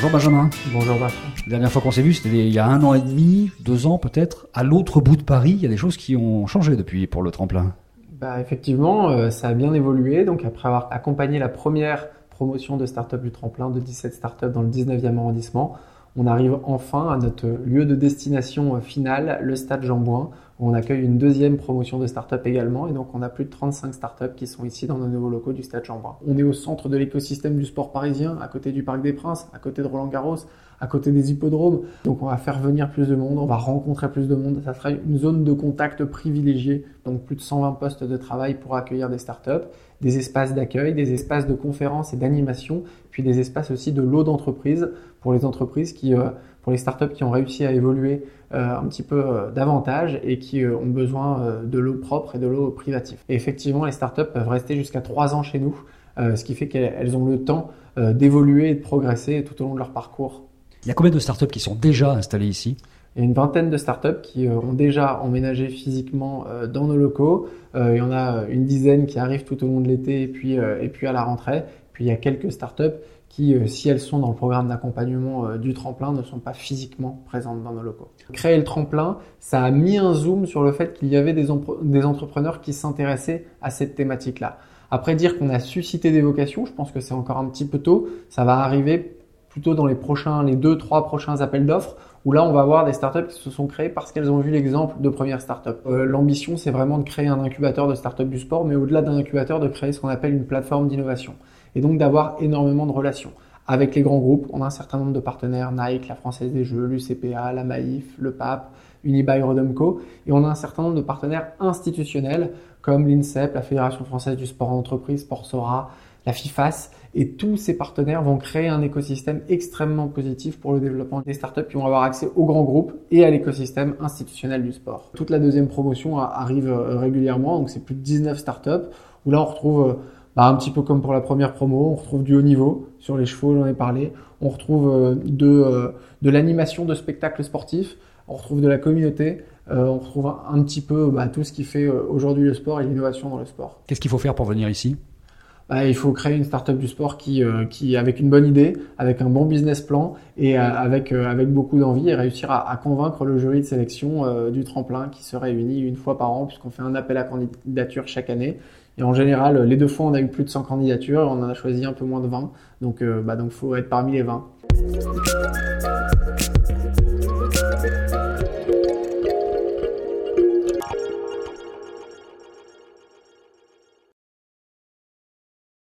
Bonjour Benjamin. Bonjour Bertrand. La dernière fois qu'on s'est vu, c'était il y a un an et demi, deux ans peut-être. À l'autre bout de Paris, il y a des choses qui ont changé depuis pour le tremplin. Bah, effectivement, euh, ça a bien évolué. Donc après avoir accompagné la première promotion de start-up du tremplin de 17 startups dans le 19e arrondissement, on arrive enfin à notre lieu de destination final, le Stade Jean-Bouin, on accueille une deuxième promotion de start-up également. Et donc, on a plus de 35 startups qui sont ici dans nos nouveaux locaux du Stade Jean-Bouin. On est au centre de l'écosystème du sport parisien, à côté du Parc des Princes, à côté de Roland-Garros, à côté des hippodromes. Donc, on va faire venir plus de monde, on va rencontrer plus de monde. Ça sera une zone de contact privilégiée. Donc, plus de 120 postes de travail pour accueillir des startups, des espaces d'accueil, des espaces de conférences et d'animation, puis des espaces aussi de lot d'entreprise pour les entreprises qui, euh, pour les startups qui ont réussi à évoluer euh, un petit peu euh, davantage et qui ont besoin de l'eau propre et de l'eau privative. Et effectivement, les startups peuvent rester jusqu'à trois ans chez nous, ce qui fait qu'elles ont le temps d'évoluer et de progresser tout au long de leur parcours. Il y a combien de startups qui sont déjà installées ici? Il y a une vingtaine de startups qui ont déjà emménagé physiquement dans nos locaux. il y en a une dizaine qui arrivent tout au long de l'été et puis, et puis à la rentrée. Puis il y a quelques startups euh, si elles sont dans le programme d'accompagnement euh, du tremplin, ne sont pas physiquement présentes dans nos locaux. Créer le tremplin, ça a mis un zoom sur le fait qu'il y avait des, des entrepreneurs qui s'intéressaient à cette thématique-là. Après dire qu'on a suscité des vocations, je pense que c'est encore un petit peu tôt. Ça va arriver plutôt dans les prochains, les deux, trois prochains appels d'offres, où là, on va avoir des startups qui se sont créées parce qu'elles ont vu l'exemple de premières startups. Euh, L'ambition, c'est vraiment de créer un incubateur de startups du sport, mais au-delà d'un incubateur, de créer ce qu'on appelle une plateforme d'innovation et donc d'avoir énormément de relations. Avec les grands groupes, on a un certain nombre de partenaires, Nike, la Française des Jeux, l'UCPA, la Maïf, le PAP, Unibail Rodamco, et on a un certain nombre de partenaires institutionnels comme l'INSEP, la Fédération française du sport en entreprise, Sportsora, la FIFAS, et tous ces partenaires vont créer un écosystème extrêmement positif pour le développement des startups qui vont avoir accès aux grands groupes et à l'écosystème institutionnel du sport. Toute la deuxième promotion arrive euh, régulièrement, donc c'est plus de 19 startups, où là on retrouve euh, bah, un petit peu comme pour la première promo, on retrouve du haut niveau sur les chevaux, j'en ai parlé. On retrouve euh, de, de l'animation de spectacles sportifs. On retrouve de la communauté. On retrouve un petit peu bah, tout ce qui fait aujourd'hui le sport et l'innovation dans le sport. Qu'est-ce qu'il faut faire pour venir ici? Bah, il faut créer une startup du sport qui, qui, avec une bonne idée, avec un bon business plan et avec, avec beaucoup d'envie et réussir à, convaincre le jury de sélection du tremplin qui se réunit une fois par an puisqu'on fait un appel à candidature chaque année et en général, les deux fois, on a eu plus de 100 candidatures et on en a choisi un peu moins de 20. Donc, il euh, bah, faut être parmi les 20.